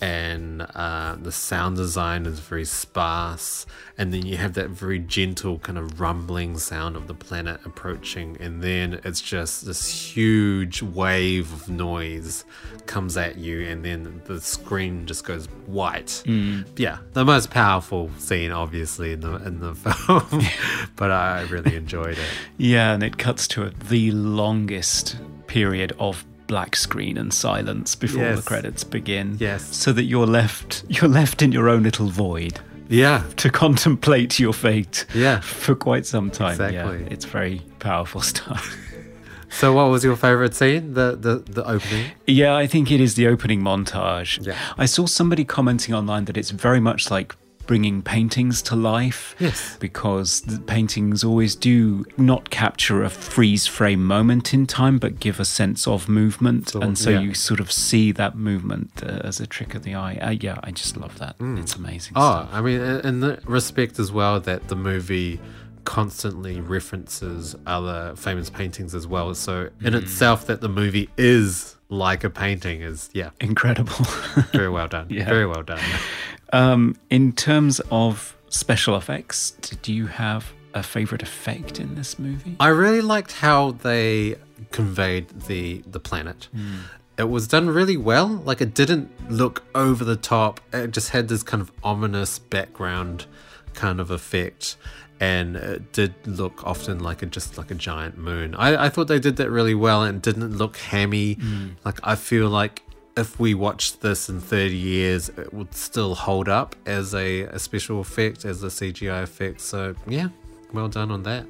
C: and uh, the sound design is very sparse, and then you have that very gentle kind of rumbling sound of the planet approaching, and then it's just this huge wave of noise comes at you, and then the screen just goes white. Yeah, the most powerful scene, obviously, in the in the film, but I really enjoyed it.
B: yeah, and it cuts to a, the longest period of black screen and silence before the credits begin.
C: Yes.
B: So that you're left you're left in your own little void
C: Yeah.
B: to contemplate your fate
C: Yeah.
B: for quite some time.
C: Exactly.
B: Yeah, it's very powerful stuff.
C: So, what was your favorite scene? The the the opening.
B: Yeah, I think it is the opening montage.
C: Yeah.
B: I saw somebody commenting online that it's very much like bringing paintings to life.
C: Yes.
B: Because the paintings always do not capture a freeze frame moment in time, but give a sense of movement.
C: So,
B: and so
C: yeah.
B: you sort of see that movement uh, as a trick of the eye. Uh, yeah, I just love that. It's amazing.
C: Oh,
B: stuff.
C: I mean, in the respect as well that the movie constantly references other famous paintings as well. So, in itself, that the movie is like a painting is, yeah,
B: Incredible.
C: very well done.
B: Yeah.
C: Very well done.
B: Um, in terms of special effects, did you have a favorite effect in this movie?
C: I really liked how they conveyed the the planet. It was done really well. Like it didn't look over the top. It just had this kind of ominous background kind of effect. And it did look often like a just like a giant moon. I, I thought they did that really well and didn't look hammy. Like I feel like if we watched this in 30 years, it would still hold up as a, a special effect, as a CGI effect. So yeah, well done on that.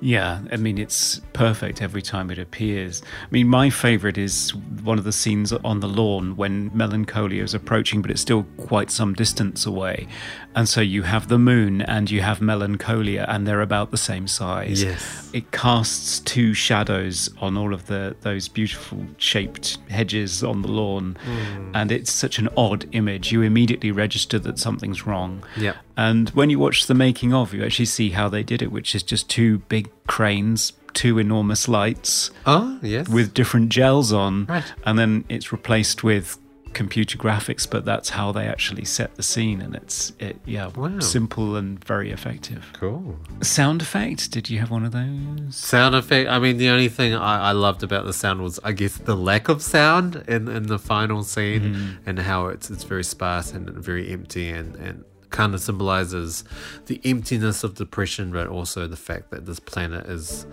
B: Yeah, I mean, it's perfect every time it appears. I mean, my favorite is one of the scenes on the lawn when Melancholia is approaching, but it's still quite some distance away. And so you have the moon and you have Melancholia, and they're about the same size.
C: Yes.
B: It casts two shadows on all of the those beautiful shaped hedges on the lawn, hmm. and it's such an odd image. You immediately register that something's wrong.
C: Yep.
B: And when you watch the making of, you actually see how they did it, which is just two big cranes, two enormous lights
C: Oh, yes.
B: with different gels on,
C: Right.
B: and then it's replaced with computer graphics. But that's how they actually set the scene, and it's it, yeah,
C: Wow.
B: simple and very effective.
C: cool.
B: Sound effect? Did you have one of those?
C: Sound effect. I mean, the only thing I, I loved about the sound was, I guess, the lack of sound in, in the final scene mm. and how it's it's very sparse and very empty and, and kind of symbolizes the emptiness of depression, but also the fact that this planet is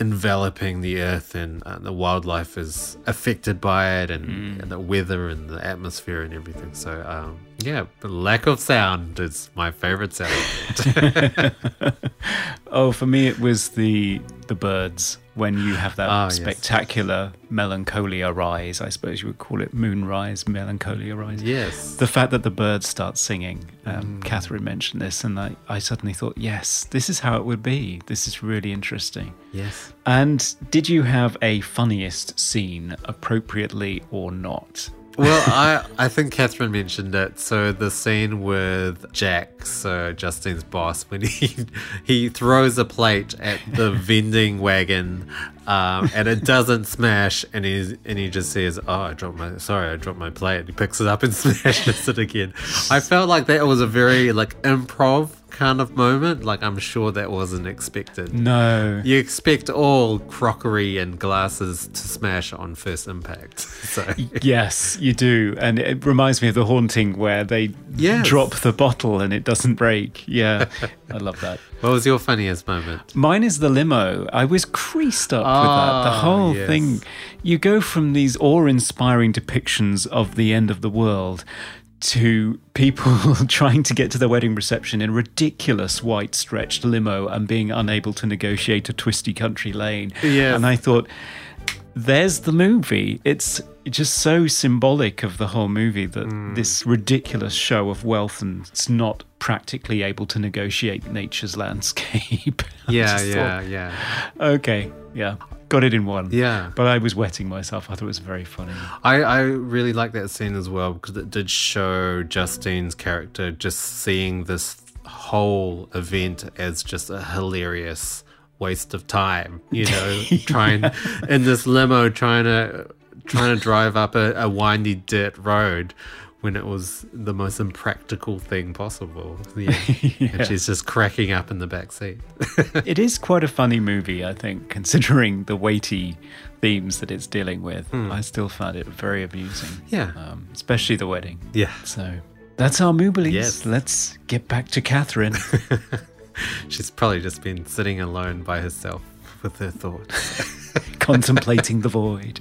C: enveloping the earth and uh, the wildlife is affected by it and, and the weather and the atmosphere and everything. So, um, yeah, the lack of sound is my favorite sound.
B: Oh, for me, it was the the birds when you have that
C: Ah, yes.
B: spectacular melancholia rise. I suppose you would call it moonrise, melancholia rise.
C: yes.
B: the fact that the birds start singing um,
C: Mm.
B: catherine mentioned this and I, I suddenly thought yes this is how it would be this is really interesting
C: Yes.
B: and did you have a funniest scene appropriately or not
C: Well, I I think Catherine mentioned it. So the scene with Jack, so Justine's boss, when he he throws a plate at the vending wagon, um, and it doesn't smash, and he and he just says, "Oh, I dropped my sorry, I dropped my plate." And he picks it up and smashes it again. I felt like that was a very like improv kind of moment. Like I'm sure that wasn't expected.
B: no
C: You expect all crockery and glasses to smash on first impact. So
B: yes you do and it reminds me of the haunting where they
C: Yes.
B: drop the bottle and it doesn't break yeah i love that
C: What was your funniest moment?
B: Mine is the limo. I was creased up with that. The
C: Ah,
B: whole
C: yes.
B: thing. You go from these awe inspiring depictions of the end of the world to people trying to get to the wedding reception in ridiculous white stretched limo and being unable to negotiate a twisty country lane.
C: Yes.
B: And I thought, there's the movie. It's just so symbolic of the whole movie that
C: Hmm.
B: this ridiculous show of wealth and it's not practically able to negotiate nature's landscape.
C: Yeah, yeah,
B: thought,
C: yeah.
B: okay, yeah, got it in one.
C: Yeah.
B: but I was wetting myself. I thought it was very funny.
C: I, I really like that scene as well because it did show Justine's character just seeing this whole event as just a hilarious waste of time. You know, trying in this limo, trying to trying to drive up a, a windy dirt road when it was the most impractical thing possible. Yeah. And she's just cracking up in the back seat.
B: it is quite a funny movie, I think, considering the weighty themes that it's dealing with. I still found it very amusing.
C: Yeah.
B: um, especially the wedding.
C: yeah.
B: So that's our Mooblies.
C: Yes.
B: Let's get back to Catherine.
C: She's probably just been sitting alone by herself with her thoughts.
B: Contemplating the void.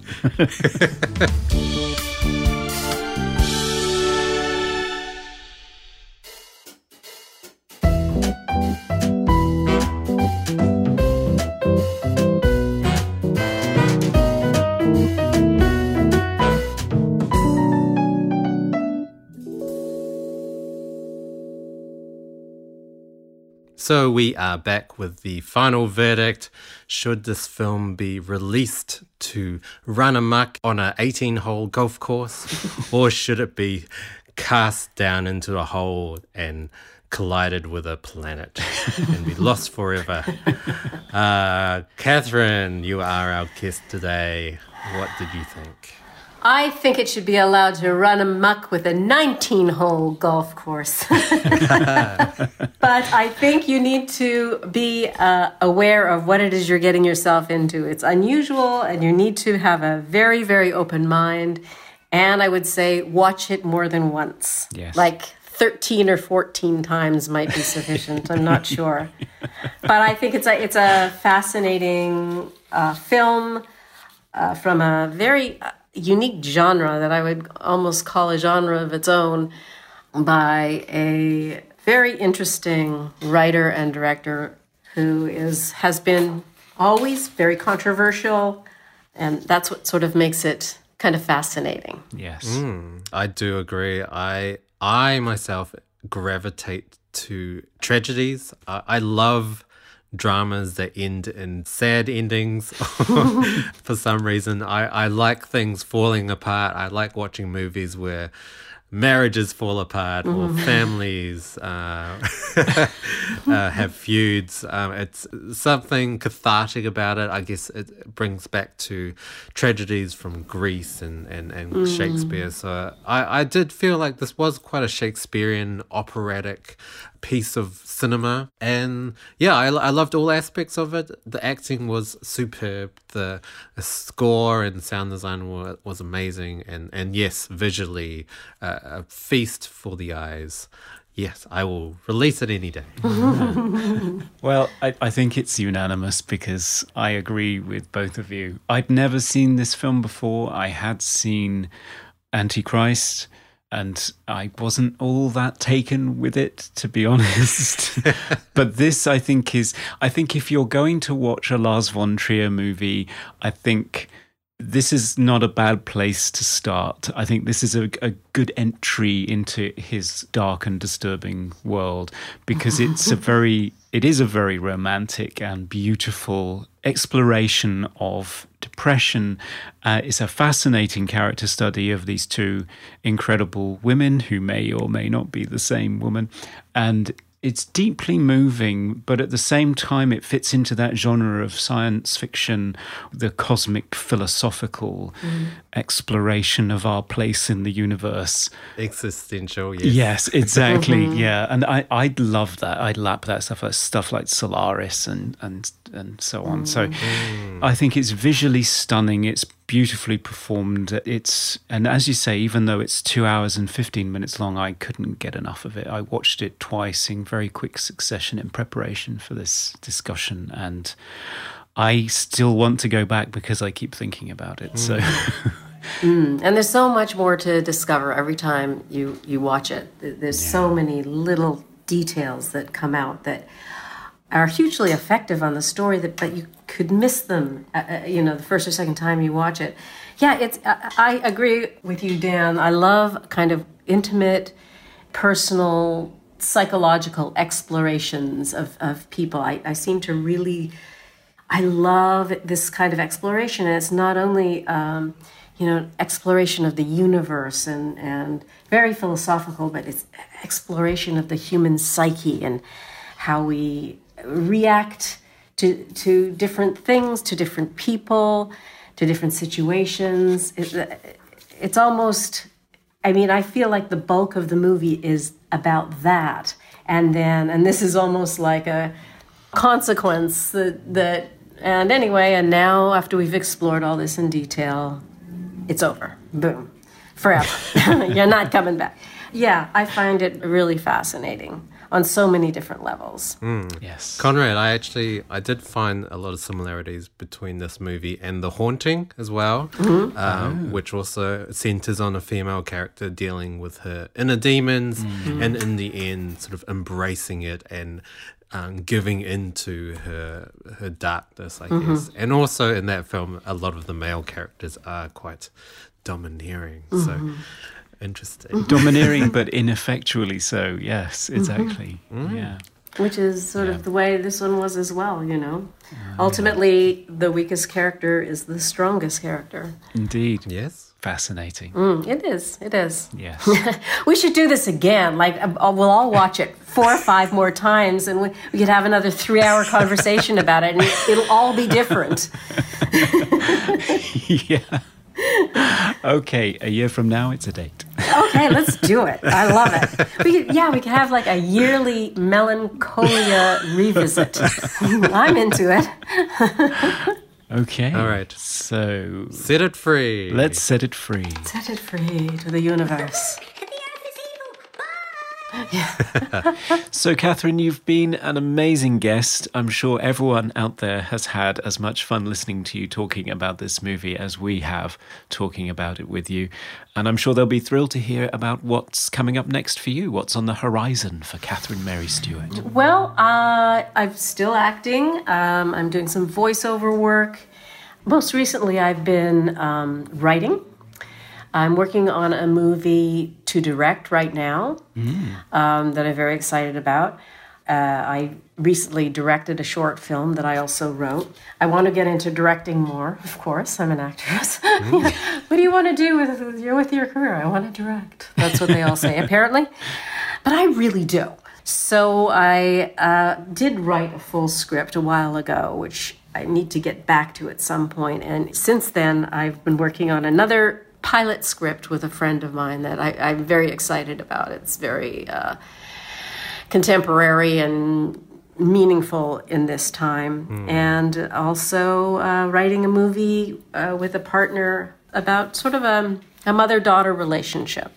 C: So we are back with the final verdict. Should this film be released to run amok on an 18 hole golf course, or should it be cast down into a hole and collided with a planet and be lost forever? Uh, Catherine, you are our guest today. What did you think?
D: I think it should be allowed to run amok with a 19 hole golf course. but I think you need to be uh, aware of what it is you're getting yourself into. It's unusual, and you need to have a very, very open mind. And I would say watch it more than once.
B: Yes.
D: Like 13 or 14 times might be sufficient. I'm not sure. But I think it's a, it's a fascinating uh, film uh, from a very uh, unique genre that I would almost call a genre of its own by a very interesting writer and director who is has been always very controversial and that's what sort of makes it kind of fascinating.
B: Yes. Hmm.
C: I do agree. I I myself gravitate to tragedies. I, I love dramas that end in sad endings for some reason. I, I like things falling apart. I like watching movies where marriages fall apart or families uh, uh, have feuds. Um, it's something cathartic about it. I guess it brings back to tragedies from Greece and, and, and Shakespeare. So I, I did feel like this was quite a Shakespearean operatic piece of cinema. And yeah, I, I loved all aspects of it. The acting was superb. The, the score and sound design was, was amazing. And, and yes, visually, uh, a feast for the eyes. Yes, I will release it any day.
B: Well, I, I think it's unanimous because I agree with both of you. I'd never seen this film before. I had seen Antichrist, and I wasn't all that taken with it, to be honest. but this, I think, is. I think if you're going to watch a Lars von Trier movie, I think this is not a bad place to start. I think this is a, a good entry into his dark and disturbing world because it's a very it is a very romantic and beautiful exploration of depression. Uh, it's a fascinating character study of these two incredible women who may or may not be the same woman. And it's deeply moving, but at the same time, it fits into that genre of science fiction, the cosmic philosophical mm. exploration of our place in the universe.
C: Existential, yes.
B: Yes, exactly. Mm-hmm. yeah, and I I love that. I lap that stuff, like stuff like Solaris and and and so on. So mm. I think it's visually stunning. It's beautifully performed. It's and as you say, even though it's two hours and fifteen minutes long, I couldn't get enough of it. I watched it twice in very quick succession in preparation for this discussion, and I still want to go back because I keep thinking about it. So. Mm. Mm.
D: And there's so much more to discover every time you you watch it. Th- There's so many little details that come out that are hugely effective on the story that but you could miss them uh, uh, you know the first or second time you watch it. Yeah, it's I, I agree with you Dan. I love kind of intimate personal psychological explorations of, of people. I, I seem to really I love this kind of exploration. And it's not only, um, you know, exploration of the universe and, and very philosophical, but it's exploration of the human psyche and how we react to, to different things, to different people, to different situations. It, it's almost, I mean, I feel like the bulk of the movie is about that. And then, and this is almost like a, consequence that that and anyway and now after we've explored all this in detail it's over. Boom. Forever. You're not coming back. Yeah i find it really fascinating on so many different levels. Hmm.
B: Yes.
C: Conrad, I actually I did find a lot of similarities between this movie and The Haunting as well, mm-hmm. um, oh. which also centers on a female character dealing with her inner demons, hmm. mm-hmm. and in the end, sort of embracing it and um, giving into her her darkness, I mm-hmm. guess. And also in that film, a lot of the male characters are quite domineering. So interesting.
B: Domineering, but ineffectually so. Yes, exactly. Yeah.
D: Which is sort of the way this one was as well, you know. Ultimately, the weakest character is the strongest character.
B: Indeed.
C: Yes.
B: Fascinating.
D: Mm, it is, it is.
B: Yes.
D: We should do this again. Like, uh, we'll all watch it four or five more times, and we, we could have another three hour conversation about it, and it'll all be different.
B: yeah. Okay, a year from now, it's a date.
D: Okay, let's do it. I love it. We could, yeah, we could have like a yearly melancholia revisit. I'm into it.
B: Okay.
C: All right.
B: So
C: Set it free.
B: let's set it free.
D: Set it free to the universe.
B: So, Catherine, you've been an amazing guest. I'm sure everyone out there has had as much fun listening to you talking about this movie as we have talking about it with you. And I'm sure they'll be thrilled to hear about what's coming up next for you, what's on the horizon for Catherine Mary Stewart.
D: Well, uh, I'm still acting. Um, I'm doing some voiceover work. Most recently, I've been um, writing. I'm working on a movie to direct right now um, that I'm very excited about. Uh, I recently directed a short film that I also wrote. I want to get into directing more, of course. I'm an actress. what do you want to do with, with your with your career? I want to direct. That's what they all say, apparently. But I really do. So I uh, did write a full script a while ago, which I need to get back to at some point. And since then, I've been working on another pilot script with a friend of mine that I, I'm very excited about. It's very uh, contemporary and meaningful in this time. And also uh, writing a movie uh, with a partner about sort of a, a mother daughter relationship.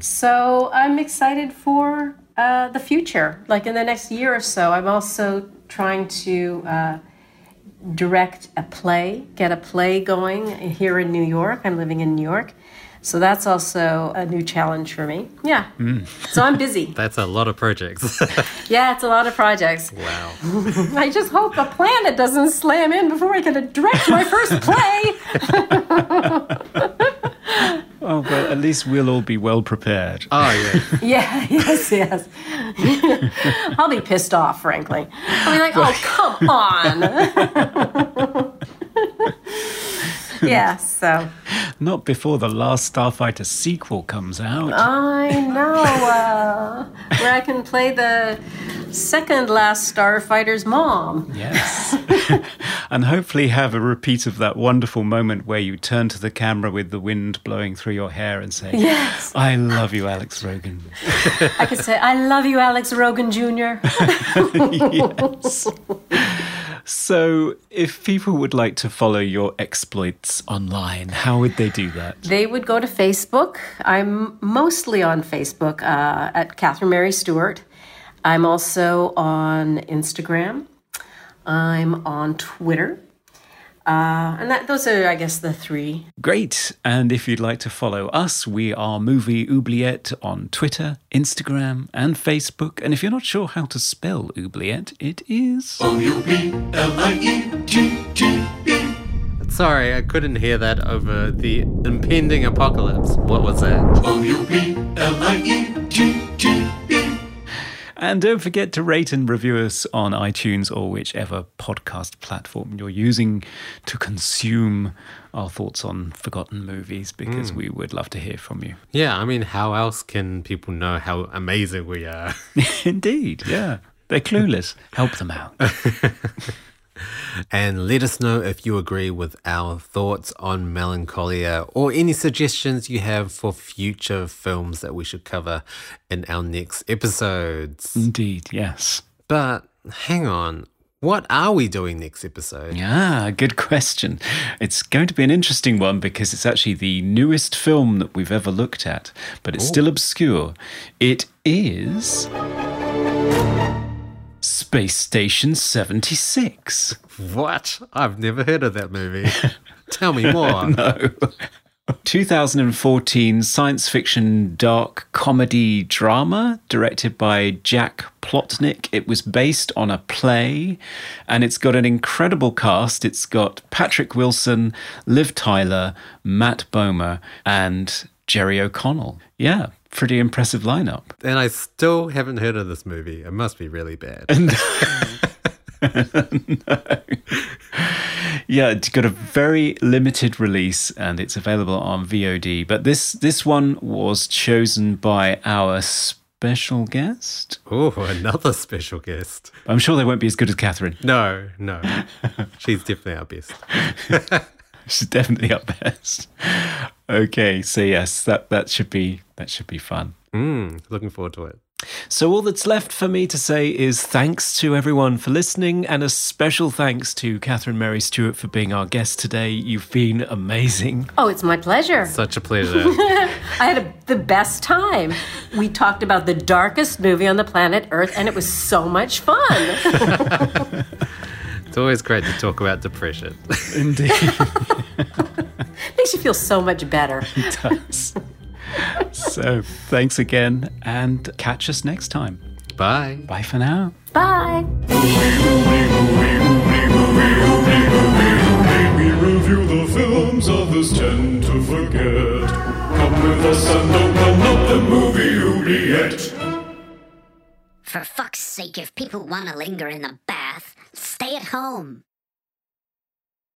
D: So I'm excited for uh, the future. Like in the next year or so, I'm also trying to uh, direct a play, get a play going here in New York. I'm living in New York. So that's also a new challenge for me. Yeah. Mm. So I'm busy.
C: That's a lot of projects.
D: Yeah, it's a lot of projects.
C: wow.
D: I just hope a planet doesn't slam in before I can direct my first play.
B: Oh, well, at least we'll all be well prepared.
C: Oh, yeah.
D: Yeah, yes, yes. I'll be pissed off, frankly. I'll be like, oh, come on. yeah, so
B: Not before the last Starfighter sequel comes out.
D: I know uh, where I can play the second last Starfighter's mom.
B: Yes. and hopefully have a repeat of that wonderful moment where you turn to the camera with the wind blowing through your hair and say,
D: Yes.
B: I love you, Alex Rogan.
D: I could say, I love you, Alex Rogan Jr.
B: yes. So, if people would like to follow your exploits online, how would they do that?
D: They would go to Facebook. I'm mostly on Facebook uh, at Catherine Mary Stewart. I'm also on Instagram. I'm on Twitter. Uh, and that, those are, I guess, the three.
B: Great. And if you'd like to follow us, we are Movie Oubliette on Twitter, Instagram, and Facebook. And if you're not sure how to spell oubliette, it is.
A: O U B L I E T T E.
C: Sorry, I couldn't hear that over the impending apocalypse. What was that?
A: O U B L I E T T E.
B: And don't forget to rate and review us on iTunes or whichever podcast platform you're using to consume our thoughts on forgotten movies because hmm. we would love to hear from you.
C: Yeah, I mean, how else can people know how amazing we are?
B: Indeed, yeah. They're clueless. Help them out.
C: And let us know if you agree with our thoughts on Melancholia or any suggestions you have for future films that we should cover in our next episodes.
B: Indeed, yes.
C: But hang on, what are we doing next episode?
B: Yeah, good question. It's going to be an interesting one because it's actually the newest film that we've ever looked at, but it's still obscure. It is Space Station 76.
C: What? I've never heard of that movie. Tell me more.
B: No. 2014 science fiction dark comedy drama directed by Jack Plotnick. It was based on a play and it's got an incredible cast. It's got Patrick Wilson, Liv Tyler, Matt Bomer, and Jerry O'Connell. Yeah, pretty impressive lineup.
C: And I still haven't heard of this movie. It must be really bad.
B: Yeah, it's got a very limited release and it's available on VOD. But this this one was chosen by our special guest.
C: Oh, another special guest.
B: I'm sure they won't be as good as Catherine.
C: No, no. She's definitely our best.
B: She's definitely up best. Okay, so yes, that that should be that should be fun.
C: Mm, looking forward to it.
B: So all that's left for me to say is thanks to everyone for listening, and a special thanks to Catherine Mary Stewart for being our guest today. You've been amazing.
D: Oh, it's my pleasure.
C: Such a pleasure.
D: I had a, the best time. We talked about the darkest movie on the planet Earth, and it was so much fun.
C: it's always great to talk about depression.
B: Indeed,
D: Makes you feel so much better.
B: it does. So thanks again, and catch us next time.
C: Bye.
B: Bye for now.
D: Bye.
A: We review the films others tend to forget. Come with us and open up the movie Oubliette.
E: For fuck's sake, if people want to linger in the bath, stay at home.